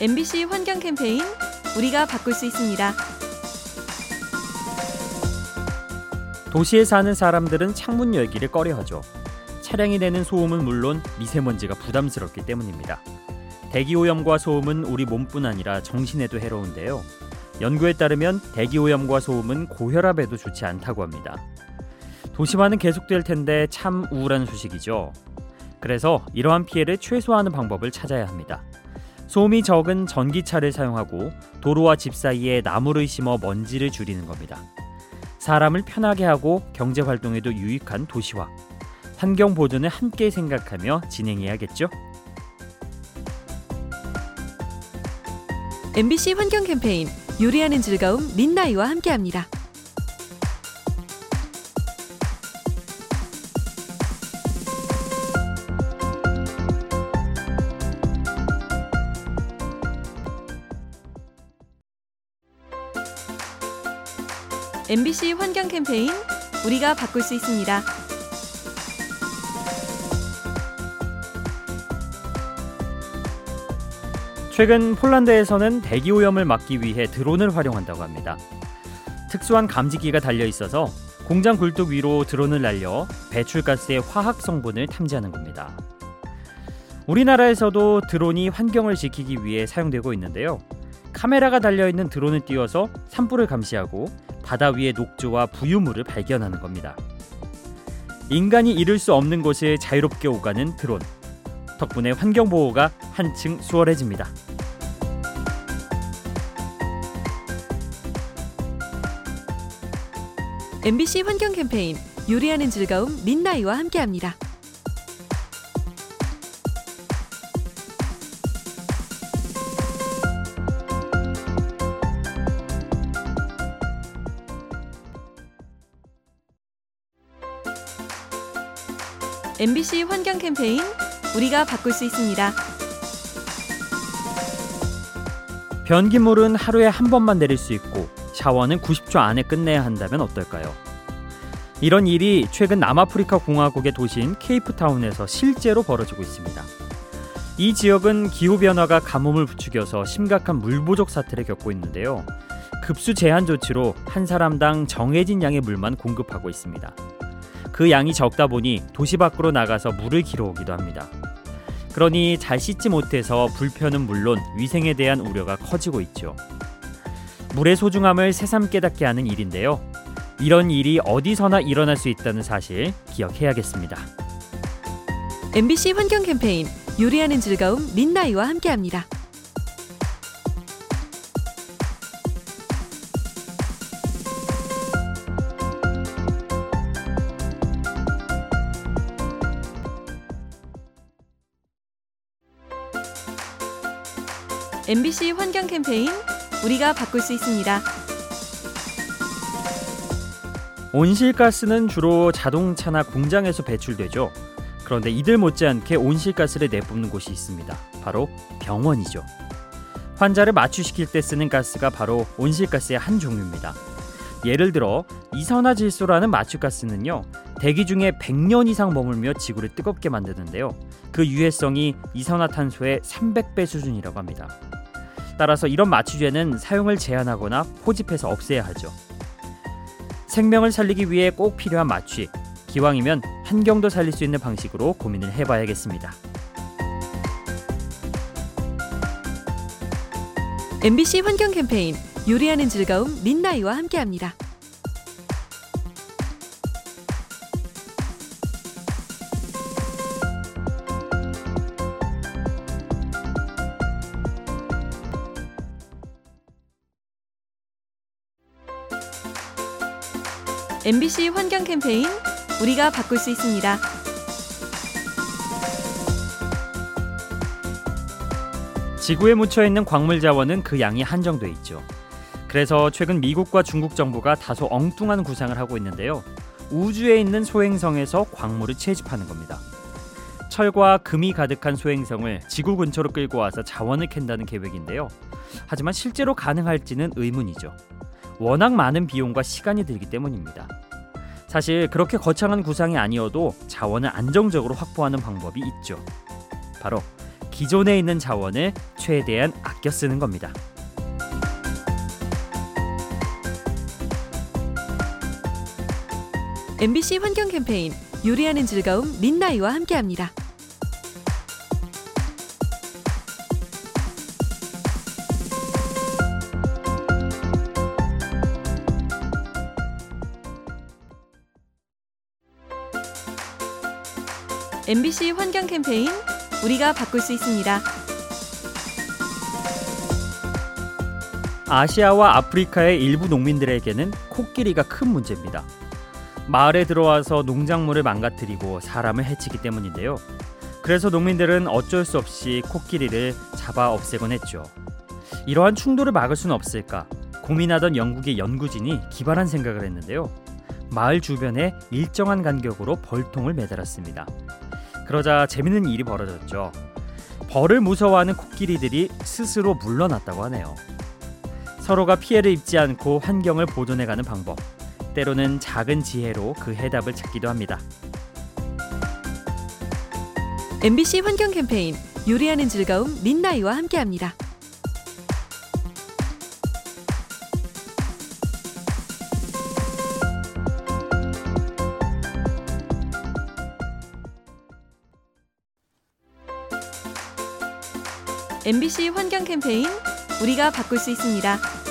MBC 환경 캠페인 우리가 바꿀 수 있습니다. 도시에 사는 사람들은 창문 열기를 꺼려하죠. 차량이 내는 소음은 물론 미세먼지가 부담스럽기 때문입니다. 대기 오염과 소음은 우리 몸뿐 아니라 정신에도 해로운데요. 연구에 따르면 대기 오염과 소음은 고혈압에도 좋지 않다고 합니다. 도시화는 계속될 텐데 참 우울한 소식이죠. 그래서 이러한 피해를 최소화하는 방법을 찾아야 합니다. 소음이 적은 전기차를 사용하고 도로와 집 사이에 나무를 심어 먼지를 줄이는 겁니다. 사람을 편하게 하고 경제 활동에도 유익한 도시화. 환경 보존을 함께 생각하며 진행해야겠죠? MBC 환경 캠페인 요리하는 즐거움 민나이와 함께합니다. MBC 환경 캠페인 우리가 바꿀 수 있습니다. 최근 폴란드에서는 대기 오염을 막기 위해 드론을 활용한다고 합니다. 특수한 감지기가 달려 있어서 공장 굴뚝 위로 드론을 날려 배출가스의 화학 성분을 탐지하는 겁니다. 우리나라에서도 드론이 환경을 지키기 위해 사용되고 있는데요. 카메라가 달려 있는 드론을 띄워서 산불을 감시하고 바다 위의 녹조와 부유물을 발견하는 겁니다. 인간이 이룰 수 없는 곳을 자유롭게 오가는 드론. 덕분에 환경 보호가 한층 수월해집니다. 환경 캠페인 요리하는 즐거움 민나이와 함께합니다. MBC 환경 캠페인 우리가 바꿀 수 있습니다. 변기물은 하루에 한 번만 내릴 수 있고 샤워는 90초 안에 끝내야 한다면 어떨까요? 이런 일이 최근 남아프리카 공화국의 도시인 케이프타운에서 실제로 벌어지고 있습니다. 이 지역은 기후 변화가 가뭄을 부추겨서 심각한 물 부족 사태를 겪고 있는데요. 급수 제한 조치로 한 사람당 정해진 양의 물만 공급하고 있습니다. 그 양이 적다 보니 도시 밖으로 나가서 물을 길어오기도 합니다. 그러니 잘 씻지 못해서 불편은 물론 위생에 대한 우려가 커지고 있죠. 물의 소중함을 새삼 깨닫게 하는 일인데요. 이런 일이 어디서나 일어날 수 있다는 사실 기억해야겠습니다. MBC 환경 캠페인 요리하는 즐거움 민나이와 함께합니다. MBC 환경 캠페인 우리가 바꿀 수 있습니다. 온실가스는 주로 자동차나 공장에서 배출되죠. 그런데 이들 못지않게 온실가스를 내뿜는 곳이 있습니다. 바로 병원이죠. 환자를 마취시킬 때 쓰는 가스가 바로 온실가스의 한 종류입니다. 예를 들어 이산화질소라는 마취가스는요 대기 중에 100년 이상 머물며 지구를 뜨겁게 만드는데요. 그 유해성이 이산화탄소의 300배 수준이라고 합니다. 따라서 이런 마취제는 사용을 제한하거나 포집해서 없애야 하죠. 생명을 살리기 위해 꼭 필요한 마취 기왕이면 환경도 살릴 수 있는 방식으로 고민을 해봐야겠습니다. MBC 환경 캠페인 요리하는 즐거움 민나이와 함께합니다. MBC 환경 캠페인 우리가 바꿀 수 있습니다. 지구에 묻혀 있는 광물 자원은 그 양이 한정돼 있죠. 그래서 최근 미국과 중국 정부가 다소 엉뚱한 구상을 하고 있는데요. 우주에 있는 소행성에서 광물을 채집하는 겁니다. 철과 금이 가득한 소행성을 지구 근처로 끌고 와서 자원을 캔다는 계획인데요. 하지만 실제로 가능할지는 의문이죠. 워낙 많은 비용과 시간이 들기 때문입니다. 사실 그렇게 거창한 구상이 아니어도 자원을 안정적으로 확보하는 방법이 있죠. 바로 기존에 있는 자원을 최대한 아껴 쓰는 겁니다. MBC 환경 캠페인 요리하는 즐거움 민나이와 함께합니다. MBC 환경 캠페인 우리가 바꿀 수 있습니다. 아시아와 아프리카의 일부 농민들에게는 코끼리가 큰 문제입니다. 마을에 들어와서 농작물을 망가뜨리고 사람을 해치기 때문인데요. 그래서 농민들은 어쩔 수 없이 코끼리를 잡아 없애곤 했죠. 이러한 충돌을 막을 수는 없을까 고민하던 영국의 연구진이 기발한 생각을 했는데요. 마을 주변에 일정한 간격으로 벌통을 매달았습니다. 그러자 재밌는 일이 벌어졌죠. 벌을 무서워하는 코끼리들이 스스로 물러났다고 하네요. 서로가 피해를 입지 않고 환경을 보존해가는 방법. 때로는 작은 지혜로 그 해답을 찾기도 합니다. MBC 환경 캠페인 요리하는 즐거움 민나이와 함께합니다. MBC 환경 캠페인 우리가 바꿀 수 있습니다.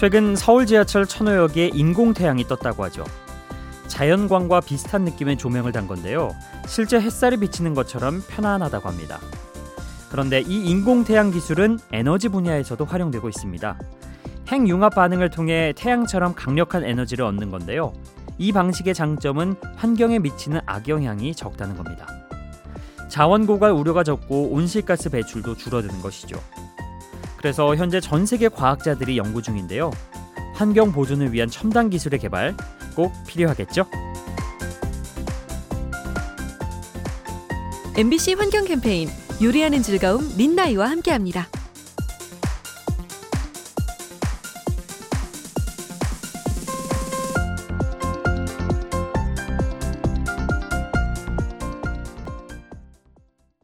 최근 서울 지하철 천호역에 인공 태양이 떴다고 하죠. 자연광과 비슷한 느낌의 조명을 단 건데요. 실제 햇살이 비치는 것처럼 편안하다고 합니다. 그런데 이 인공 태양 기술은 에너지 분야에서도 활용되고 있습니다. 핵융합 반응을 통해 태양처럼 강력한 에너지를 얻는 건데요. 이 방식의 장점은 환경에 미치는 악영향이 적다는 겁니다. 자원 고갈 우려가 적고 온실가스 배출도 줄어드는 것이죠. 그래서 현재 전 세계 과학자들이 연구 중인데요. 환경 보존을 위한 첨단 기술의 개발 꼭 필요하겠죠? MBC 환경 캠페인 요리하는 즐거움 민나이와 함께합니다.